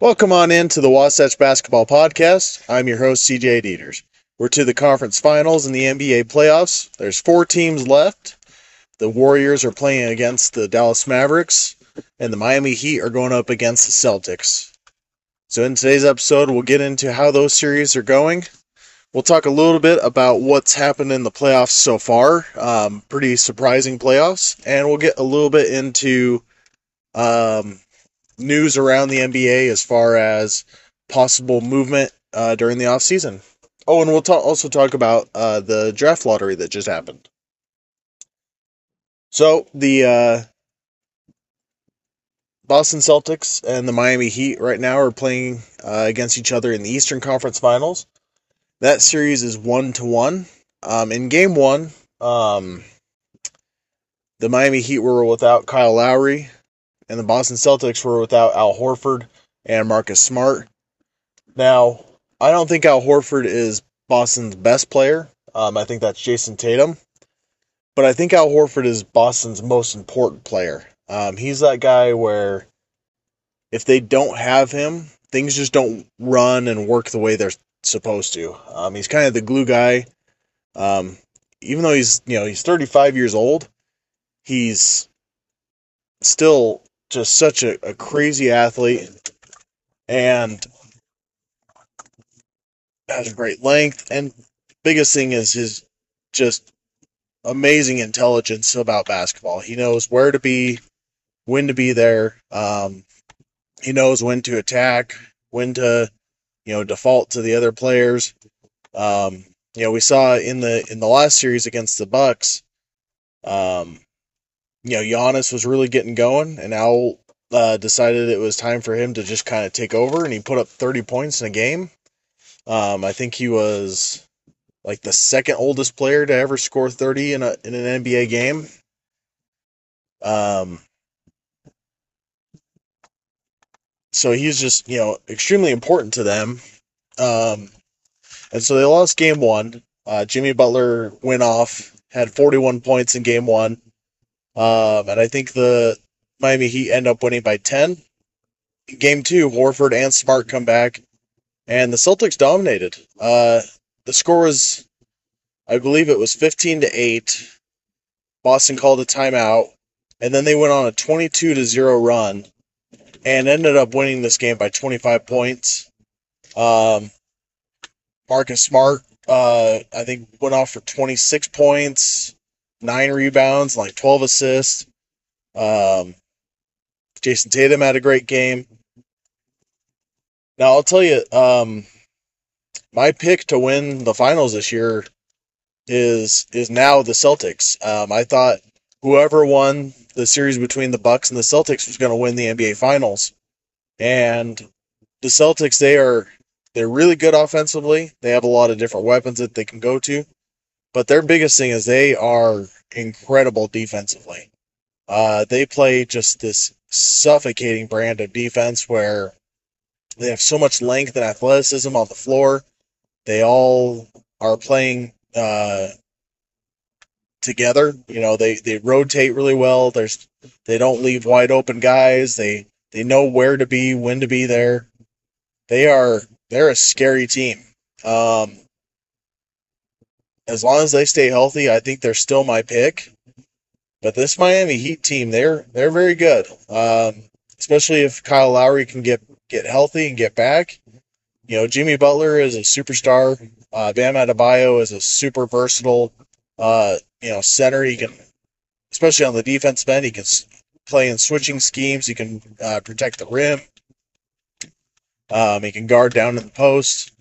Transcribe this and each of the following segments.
Welcome on in to the Wasatch Basketball Podcast. I'm your host, CJ Dieters. We're to the conference finals in the NBA playoffs. There's four teams left. The Warriors are playing against the Dallas Mavericks, and the Miami Heat are going up against the Celtics. So, in today's episode, we'll get into how those series are going. We'll talk a little bit about what's happened in the playoffs so far. Um, pretty surprising playoffs. And we'll get a little bit into um, news around the NBA as far as possible movement uh, during the offseason. Oh, and we'll ta- also talk about uh, the draft lottery that just happened. So, the uh, Boston Celtics and the Miami Heat right now are playing uh, against each other in the Eastern Conference Finals. That series is one to one. Um, in Game One, um, the Miami Heat were without Kyle Lowry, and the Boston Celtics were without Al Horford and Marcus Smart. Now, I don't think Al Horford is Boston's best player. Um, I think that's Jayson Tatum. But I think Al Horford is Boston's most important player. Um, he's that guy where if they don't have him, things just don't run and work the way they're supposed to. Um, he's kind of the glue guy. Um, even though he's you know he's 35 years old, he's still just such a, a crazy athlete and has great length. And biggest thing is his just amazing intelligence about basketball. He knows where to be, when to be there. Um, he knows when to attack, when to, you know, default to the other players. Um, you know, we saw in the in the last series against the Bucks, um, you know, Giannis was really getting going, and Al uh, decided it was time for him to just kind of take over, and he put up 30 points in a game. Um, I think he was like the second oldest player to ever score 30 in a in an NBA game. Um, so he's just you know extremely important to them. Um, and so they lost game one. Uh, Jimmy Butler went off, had 41 points in game one. Um, and I think the Miami Heat end up winning by 10. Game two, Horford and Smart come back, and the Celtics dominated. Uh, the score was, I believe it was 15 to 8. Boston called a timeout, and then they went on a 22 to 0 run and ended up winning this game by 25 points. Um, Marcus Smart, uh, I think, went off for 26 points, nine rebounds, like 12 assists. Um, Jayson Tatum had a great game. Now, I'll tell you, um, my pick to win the finals this year is is now the Celtics. Um, I thought whoever won the series between the Bucks and the Celtics was going to win the NBA Finals, and the Celtics they are they're really good offensively. They have a lot of different weapons that they can go to, but their biggest thing is they are incredible defensively. Uh, they play just this suffocating brand of defense where they have so much length and athleticism on the floor. They all are playing uh, together. You know, they, they rotate really well. There's they don't leave wide open guys. They they know where to be, when to be there. They are they're a scary team. Um, as long as they stay healthy, I think they're still my pick. But this Miami Heat team, they're they're very good. Um, especially if Kyle Lowry can get get healthy and get back. You know, Jimmy Butler is a superstar. Uh, Bam Adebayo is a super versatile, uh, you know, center. He can, especially on the defense end, he can play in switching schemes. He can uh, protect the rim. Um, he can guard down in the post.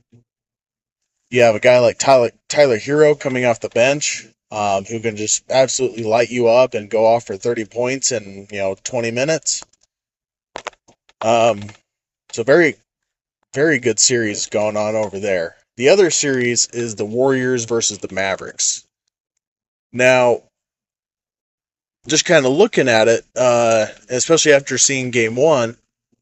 You have a guy like Tyler Tyler Herro coming off the bench, um, who can just absolutely light you up and go off for 30 points in you know 20 minutes. Um, so very, very good series going on over there. The other series is the Warriors versus the Mavericks. Now, just kind of looking at it, uh, especially after seeing Game One,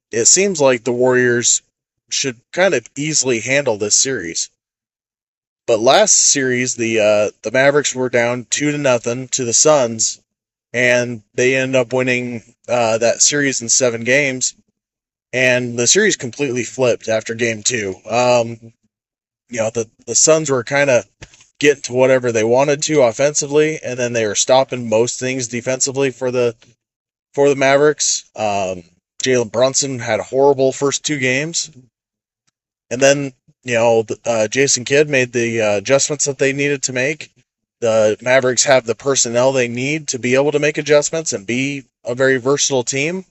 it seems like the Warriors should kind of easily handle this series. But last series, the uh, the Mavericks were down two to nothing to the Suns, and they end up winning uh, that series in seven games. and the series completely flipped after game two. Um, you know, the, the Suns were kind of getting to whatever they wanted to offensively, and then they were stopping most things defensively for the for the Mavericks. Um, Jalen Brunson had horrible first two games, and then you know uh, Jason Kidd made the uh, adjustments that they needed to make. The Mavericks have the personnel they need to be able to make adjustments and be a very versatile team.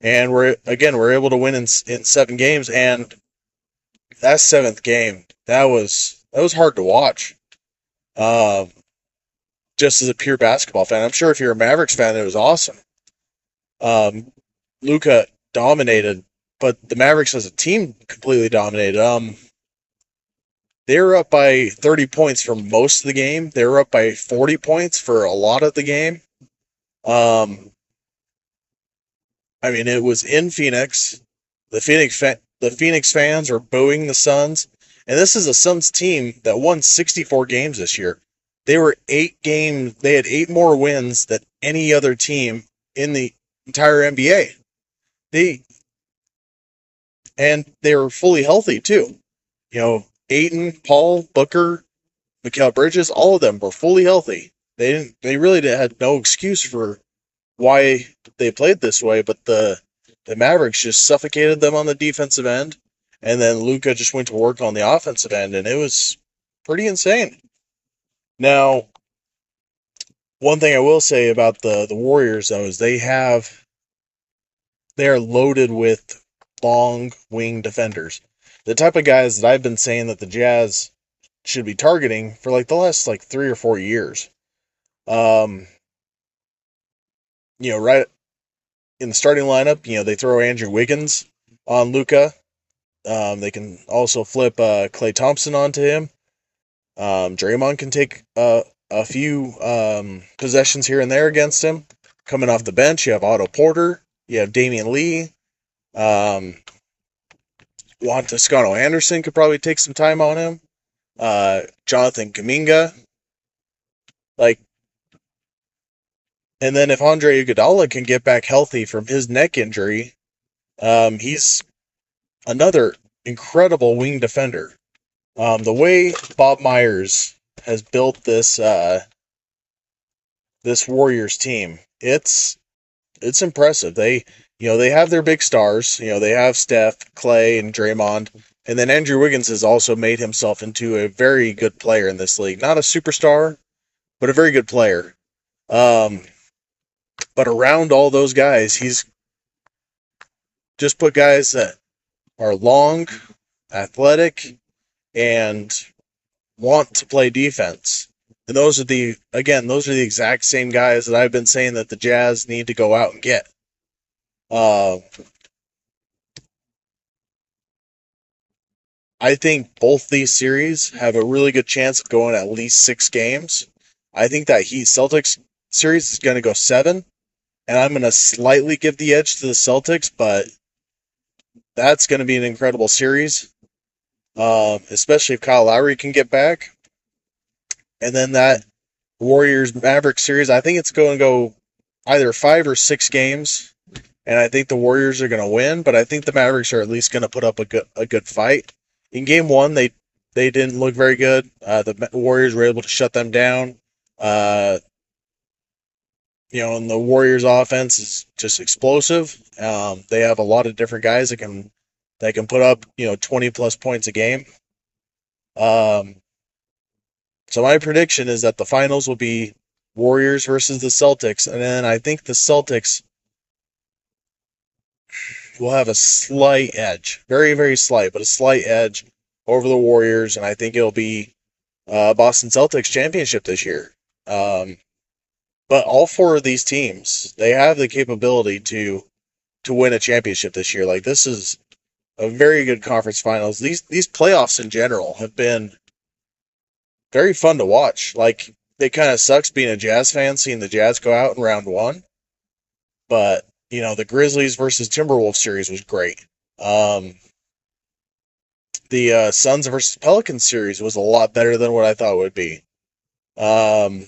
And we're again we're able to win in in seven games, and that seventh game that was that was hard to watch. Um, just as a pure basketball fan, I'm sure if you're a Mavericks fan, it was awesome. Um, Luka dominated, but the Mavericks as a team completely dominated. Um, they were up by 30 points for most of the game. They were up by 40 points for a lot of the game. Um, I mean, it was in Phoenix. The Phoenix fa- the Phoenix fans are booing the Suns, and this is a Suns team that won 64 games this year. They were eight games. They had eight more wins than any other team in the entire NBA. They and they were fully healthy too. You know, Ayton, Paul, Booker, Mikal Bridges, all of them were fully healthy. They didn't. They really had no excuse for why they played this way, but the the Mavericks just suffocated them on the defensive end, and then Luka just went to work on the offensive end, and it was pretty insane. Now, one thing I will say about the the Warriors though is they have they are loaded with long wing defenders. The type of guys that I've been saying that the Jazz should be targeting for like the last like 3 or 4 years. Um you know, right in the starting lineup, you know, they throw Andrew Wiggins on Luka. Um, they can also flip uh, Klay Thompson onto him. Um, Draymond can take uh, a few um, possessions here and there against him. Coming off the bench, you have Otto Porter, you have Damion Lee. Um, Juan Toscano Anderson could probably take some time on him. Uh, Jonathan Kuminga. Like, and then if Andre Iguodala can get back healthy from his neck injury, um, he's another incredible wing defender. Um, the way Bob Myers has built this uh, this Warriors team, it's it's impressive. They you know they have their big stars. You know they have Steph, Klay, and Draymond, and then Andrew Wiggins has also made himself into a very good player in this league. Not a superstar, but a very good player. Um, but around all those guys, he's just put guys that are long, athletic, and want to play defense. And those are the again, those are the exact same guys that I've been saying that the Jazz need to go out and get. Uh, I think both these series have a really good chance of going at least six games. I think that Heat Celtics series is going to go seven and I'm going to slightly give the edge to the Celtics, but that's going to be an incredible series, uh, especially if Kyle Lowry can get back. And then that Warriors Maverick series, I think it's going to go either five or six games, and I think the Warriors are going to win. But I think the Mavericks are at least going to put up a good a good fight. In Game One, they they didn't look very good. Uh, the Warriors were able to shut them down. Uh, you know, and the Warriors offense is just explosive. Um, they have a lot of different guys that can that can put up, you know, 20 plus points a game. Um, so my prediction is that the finals will be Warriors versus the Celtics, and then I think the Celtics will have a slight edge, very very slight, but a slight edge over the Warriors, and I think it'll be uh, Boston Celtics championship this year. Um, but all four of these teams, they have the capability to to win a championship this year. Like this is a very good conference finals. These these playoffs in general have been very fun to watch. Like it kind of sucks being a Jazz fan seeing the Jazz go out in round 1. But, you know, the Grizzlies versus Timberwolves series was great. Um the uh, Suns versus Pelicans series was a lot better than what I thought it would be. Um,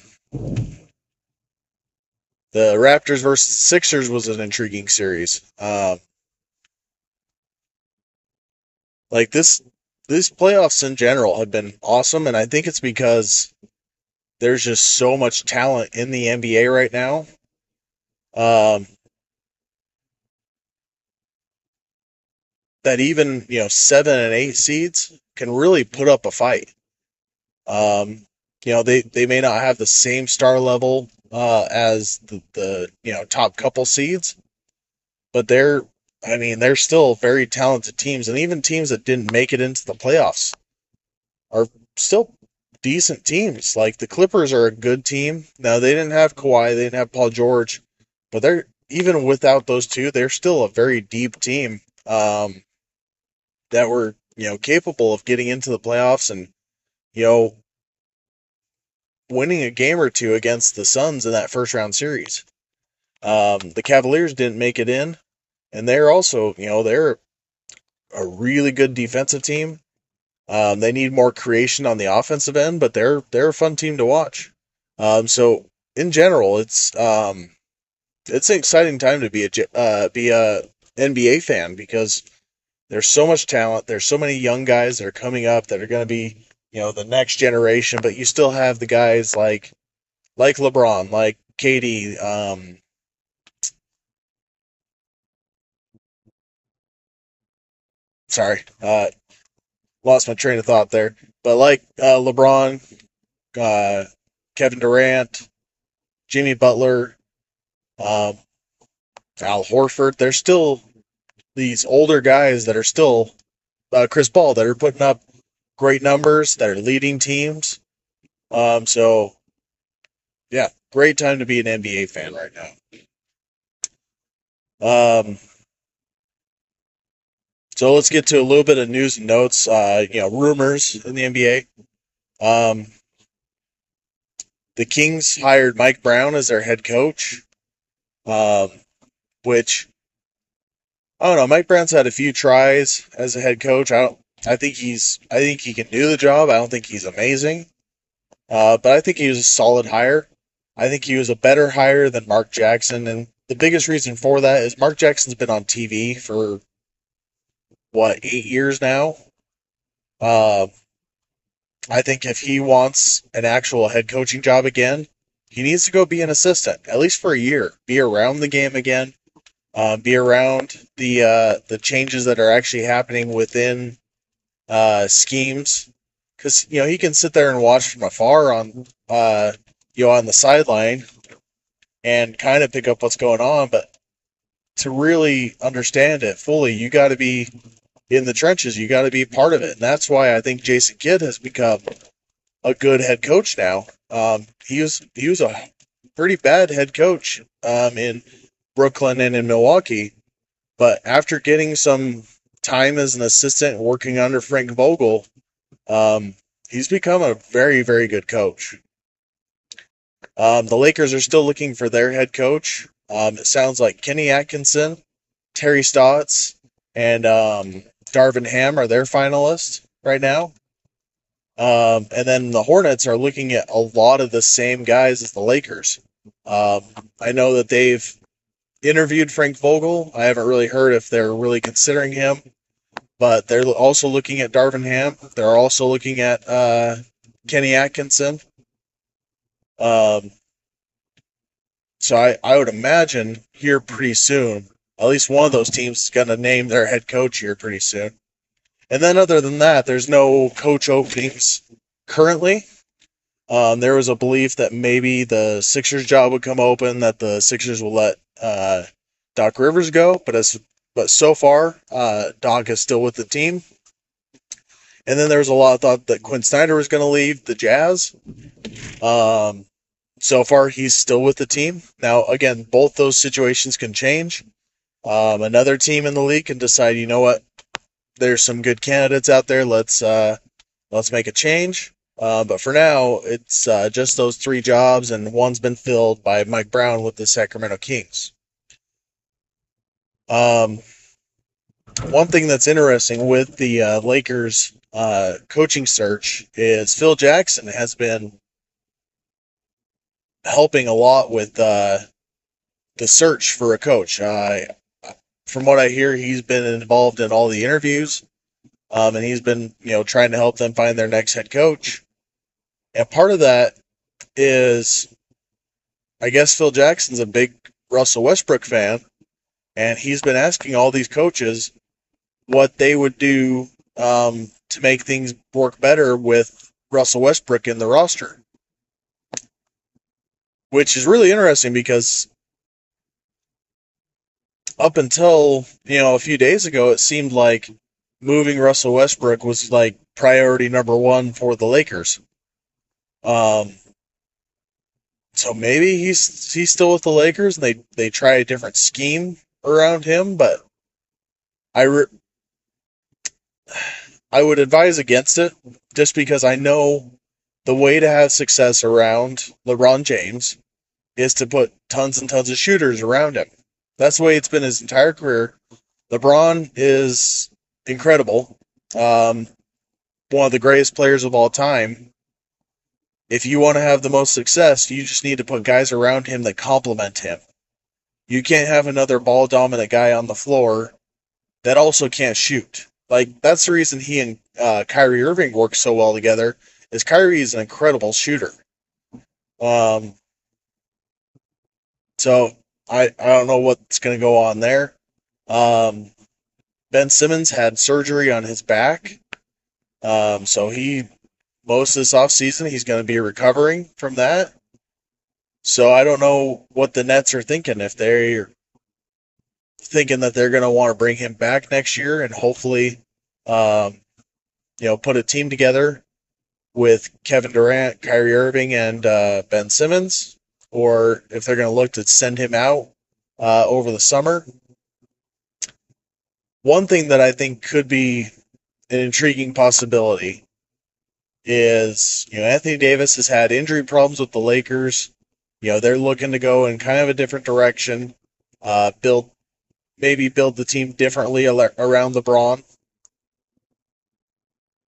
the Raptors versus Sixers was an intriguing series. Uh, like this these playoffs in general have been awesome and I think it's because there's just so much talent in the NBA right now. Um that even, you know, 7 and 8 seeds can really put up a fight. Um you know, they they may not have the same star level uh as the, the you know, top couple seeds, but they're I mean, they're still very talented teams, and even teams that didn't make it into the playoffs are still decent teams. Like the Clippers are a good team. Now they didn't have Kawhi, they didn't have Paul George, but they're even without those two, they're still a very deep team um, that were you know capable of getting into the playoffs and you know winning a game or two against the Suns in that first round series. Um, the Cavaliers didn't make it in, and they're also, you know, they're a really good defensive team. Um, they need more creation on the offensive end, but they're they're a fun team to watch. Um, so in general, it's um, it's an exciting time to be a uh, be a NBA fan because there's so much talent. There's so many young guys that are coming up that are going to be you know the next generation, but you still have the guys like like LeBron, like KD, um, sorry, uh, lost my train of thought there. But like uh, LeBron, uh, Kevin Durant, Jimmy Butler, um, Al Horford, there's still these older guys that are still uh, Chris Paul that are putting up great numbers, that are leading teams. Um, so yeah, great time to be an NBA fan right now. Um, so let's get to a little bit of news and notes. Uh, you know, rumors in the NBA. Um, the Kings hired Mike Brown as their head coach, um, which I don't know. Mike Brown's had a few tries as a head coach. I don't. I think he's. I think he can do the job. I don't think he's amazing, uh, but I think he was a solid hire. I think he was a better hire than Mark Jackson, and the biggest reason for that is Mark Jackson's been on TV for what eight years now. Uh, I think if he wants an actual head coaching job again, he needs to go be an assistant at least for a year, be around the game again, uh, be around the uh, the changes that are actually happening within uh, schemes. Because you know he can sit there and watch from afar on uh, you know on the sideline and kind of pick up what's going on, but to really understand it fully, you got to be in the trenches. You got to be part of it, and that's why I think Jason Kidd has become a good head coach now. Um, he was he was a pretty bad head coach um, in Brooklyn and in Milwaukee, but after getting some time as an assistant working under Frank Vogel, um, he's become a very very good coach. Um, the Lakers are still looking for their head coach. Um, it sounds like Kenny Atkinson, Terry Stotts, and um, Darvin Ham are their finalists right now. Um, and then the Hornets are looking at a lot of the same guys as the Lakers. Um, I know that they've interviewed Frank Vogel. I haven't really heard if they're really considering him, but they're also looking at Darvin Ham. They're also looking at uh, Kenny Atkinson. Um, so I, I would imagine here pretty soon at least one of those teams is going to name their head coach here pretty soon. And then, other than that, there's no coach openings currently. Um, there was a belief that maybe the Sixers job would come open, that the Sixers will let uh, Doc Rivers go, but as but so far, uh, Doc is still with the team. And then there was a lot of thought that Quin Snyder was going to leave the Jazz. Um, so far, he's still with the team. Now, again, both those situations can change. Um, another team in the league can decide, you know what, there's some good candidates out there. Let's uh, let's make a change. Uh, but for now, it's uh, just those three jobs, and one's been filled by Mike Brown with the Sacramento Kings. Um, one thing that's interesting with the uh, Lakers uh, coaching search is Phil Jackson has been helping a lot with uh, the search for a coach. From what I hear, he's been involved in all the interviews. um, and he's been you know trying to help them find their next head coach. And part of that is, I guess Phil Jackson's a big Russell Westbrook fan, and he's been asking all these coaches what they would do um, to make things work better with Russell Westbrook in the roster. Which is really interesting because up until, you know, a few days ago, it seemed like moving Russell Westbrook was like priority number one for the Lakers. Um, so maybe he's he's still with the Lakers and they they try a different scheme around him, but I re- I would advise against it just because I know the way to have success around LeBron James is to put tons and tons of shooters around him. That's the way it's been his entire career. LeBron is incredible. Um, one of the greatest players of all time. If you want to have the most success, you just need to put guys around him that complement him. You can't have another ball dominant guy on the floor that also can't shoot. Like that's the reason he and uh, Kyrie Irving work so well together. Is Kyrie is an incredible shooter. Um, so I I don't know what's going to go on there. Um, ben Simmons had surgery on his back, um, so he most of this off season he's going to be recovering from that. So I don't know what the Nets are thinking if they're thinking that they're going to want to bring him back next year and hopefully, um, you know, put a team together with Kevin Durant, Kyrie Irving, and uh, Ben Simmons, or if they're going to look to send him out uh, over the summer. One thing that I think could be an intriguing possibility is, you know, Anthony Davis has had injury problems with the Lakers. You know, they're looking to go in kind of a different direction, uh, build maybe build the team differently around LeBron.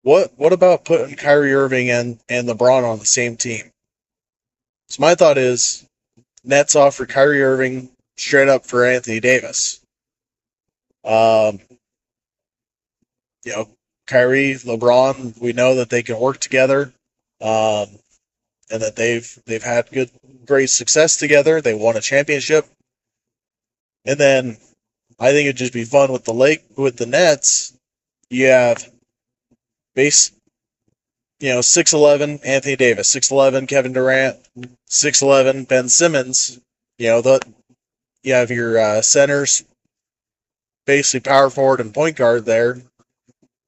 What what about putting Kyrie Irving and, and LeBron on the same team? So my thought is Nets offer Kyrie Irving straight up for Anthony Davis. Um, you know, Kyrie, LeBron, we know that they can work together, um, and that they've they've had good, great success together. They won a championship, and then I think it'd just be fun with the lake with the Nets. You have base, you know, six eleven Anthony Davis, six eleven Kevin Durant, six eleven Ben Simmons. You know the you have your uh, centers, basically power forward and point guard there,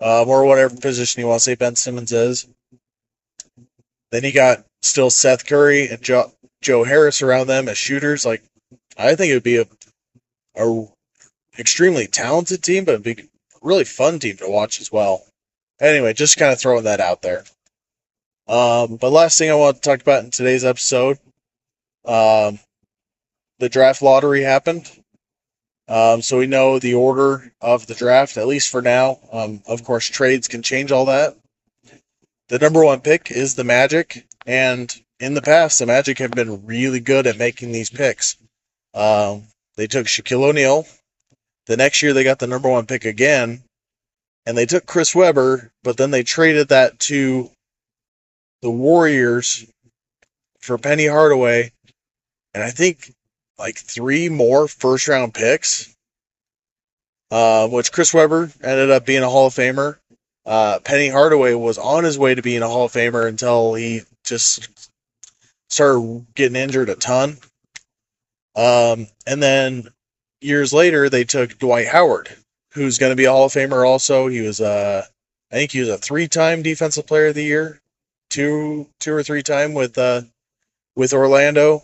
um, or whatever position you want to say Ben Simmons is. Then you got still Seth Curry and Joe, Joe Harris around them as shooters. Like, I think it would be a, a extremely talented team, but it'd be a really fun team to watch as well. Anyway, just kind of throwing that out there. Um, but last thing I want to talk about in today's episode, um, the draft lottery happened. Um, so we know the order of the draft, at least for now. Um, of course, trades can change all that. The number one pick is the Magic, and in the past, the Magic have been really good at making these picks. Um, they took Shaquille O'Neal, the next year, they got the number one pick again, and they took Chris Webber, but then they traded that to the Warriors for Penny Hardaway, and I think like three more first round picks, uh, which Chris Webber ended up being a Hall of Famer. Uh, Penny Hardaway was on his way to being a Hall of Famer until he just started getting injured a ton. Um, and then years later, they took Dwight Howard, who's going to be a Hall of Famer. Also, he was uh, I think he was a three-time Defensive Player of the Year, two, two or three time with, uh, with Orlando.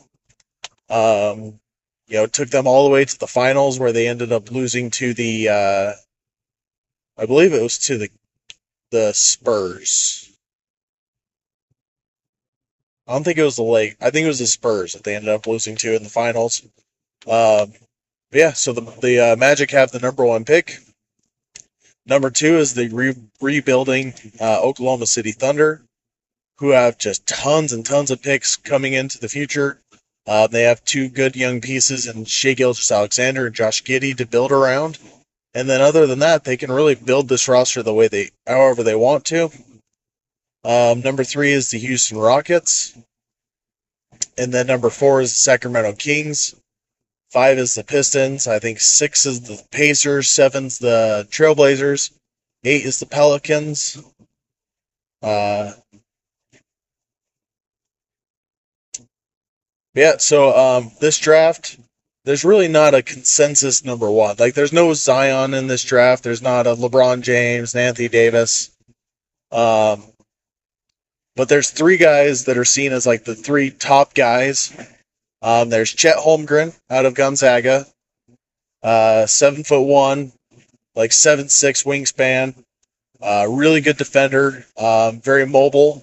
Um, you know, took them all the way to the finals where they ended up losing to the, uh, I believe it was to the, the Spurs. I don't think it was the Lake. I think it was the Spurs that they ended up losing to in the finals. Um, yeah, so the the uh, Magic have the number one pick. Number two is the re- rebuilding uh, Oklahoma City Thunder, who have just tons and tons of picks coming into the future. Uh, they have two good young pieces in Shai Gilgeous-Alexander and Josh Giddey to build around. And then other than that, they can really build this roster the way they, however they want to. Um, number three is the Houston Rockets. And then number four is the Sacramento Kings. Five is the Pistons. I think six is the Pacers. Seven's the Trailblazers. Eight is the Pelicans. Uh, yeah, so um, this draft, there's really not a consensus number one. Like, there's no Zion in this draft. There's not a LeBron James, Anthony Davis. Um, but there's three guys that are seen as like the three top guys. Um, there's Chet Holmgren out of Gonzaga, uh, seven foot one, like seven six wingspan, uh, really good defender, um, very mobile,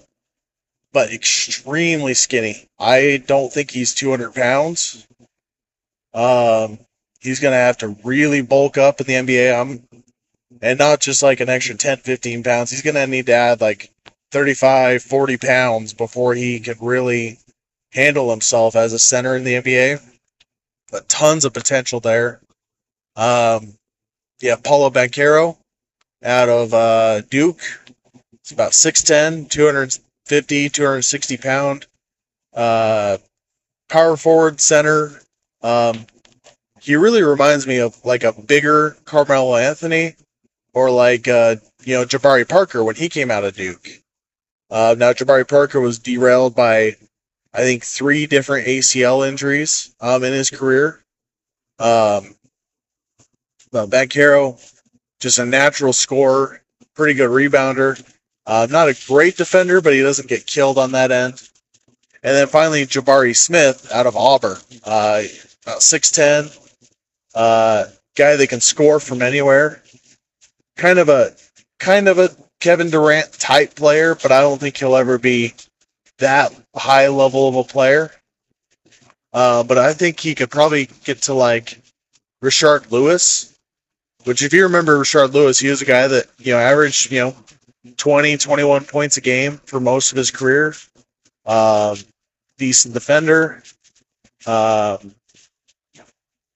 but extremely skinny. I don't think he's 200 pounds. Um, he's going to have to really bulk up in the NBA. I'm, and not just like an extra 10, 15 pounds. He's going to need to add like 35, 40 pounds before he can really handle himself as a center in the NBA. But tons of potential there. Um, yeah, Paolo Banchero, out of uh, Duke. It's about 6'10, 250, 260 pound. Uh, power forward center. Um, he really reminds me of like a bigger Carmelo Anthony or like, uh, you know, Jabari Parker when he came out of Duke. Uh, now, Jabari Parker was derailed by, I think, three different ACL injuries um, in his career. Um, but Banchero, just a natural scorer, pretty good rebounder. Uh, not a great defender, but he doesn't get killed on that end. And then finally, Jabari Smith out of Auburn, uh, about 6'10, uh, guy that can score from anywhere. Kind of a kind of a Kevin Durant type player, but I don't think he'll ever be that high level of a player. Uh, but I think he could probably get to like Rashard Lewis, which, if you remember Rashard Lewis, he was a guy that, you know, averaged, you know, 20, 21 points a game for most of his career. Um, decent defender. Um,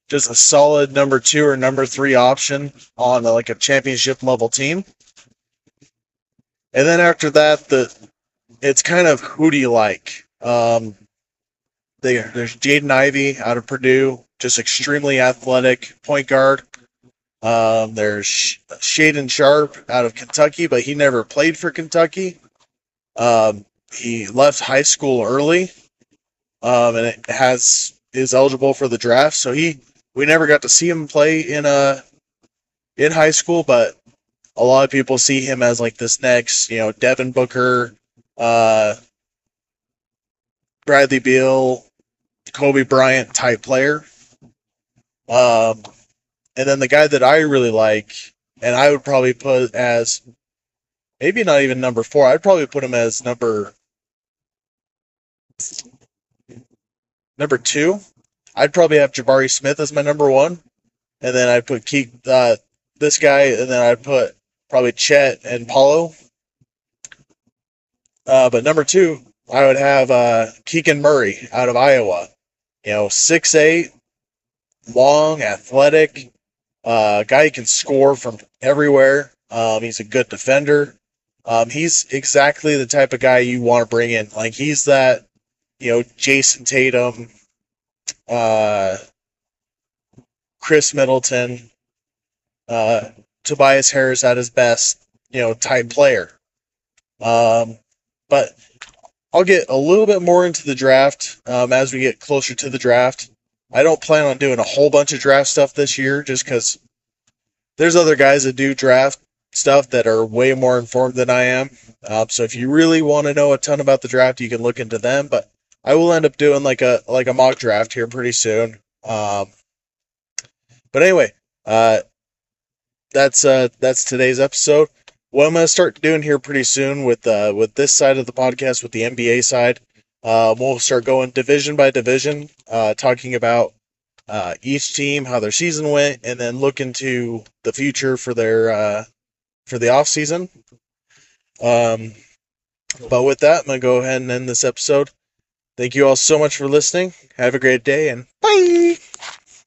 just a solid number two or number three option on a, like a championship level team. And then after that, the it's kind of who do you like? Um, they, there's Jaden Ivey out of Purdue, just extremely athletic point guard. Um, there's Shaedon Sharpe out of Kentucky, but he never played for Kentucky. Um, he left high school early, um, and it has is eligible for the draft. So he we never got to see him play in a uh, in high school, but a lot of people see him as like this next, you know, Devin Booker, uh, Bradley Beal, Kobe Bryant type player. Um, and then the guy that I really like, and I would probably put as maybe not even number four, I'd probably put him as number number two. I'd probably have Jabari Smith as my number one, and then I'd put Keith, uh, this guy, and then I'd put probably Chet and Paolo. Uh, but number two, I would have uh, Keegan Murray out of Iowa. You know, six eight, long, athletic, uh, guy who can score from everywhere. Um, he's a good defender. Um, he's exactly the type of guy you want to bring in. Like he's that, you know, Jayson Tatum, uh, Khris Middleton, uh, Tobias Harris at his best, you know, type player. Um, but I'll get a little bit more into the draft um, as we get closer to the draft. I don't plan on doing a whole bunch of draft stuff this year just because there's other guys that do draft stuff that are way more informed than I am. Uh, so if you really want to know a ton about the draft, you can look into them. But I will end up doing like a like a mock draft here pretty soon. Um, but anyway, uh, that's uh, that's today's episode. What I'm gonna start doing here pretty soon with uh, with this side of the podcast, with the NBA side, uh, we'll start going division by division, uh, talking about uh, each team, how their season went, and then look into the future for their uh, for the off season. Um, but with that, I'm gonna go ahead and end this episode. Thank you all so much for listening. Have a great day and bye.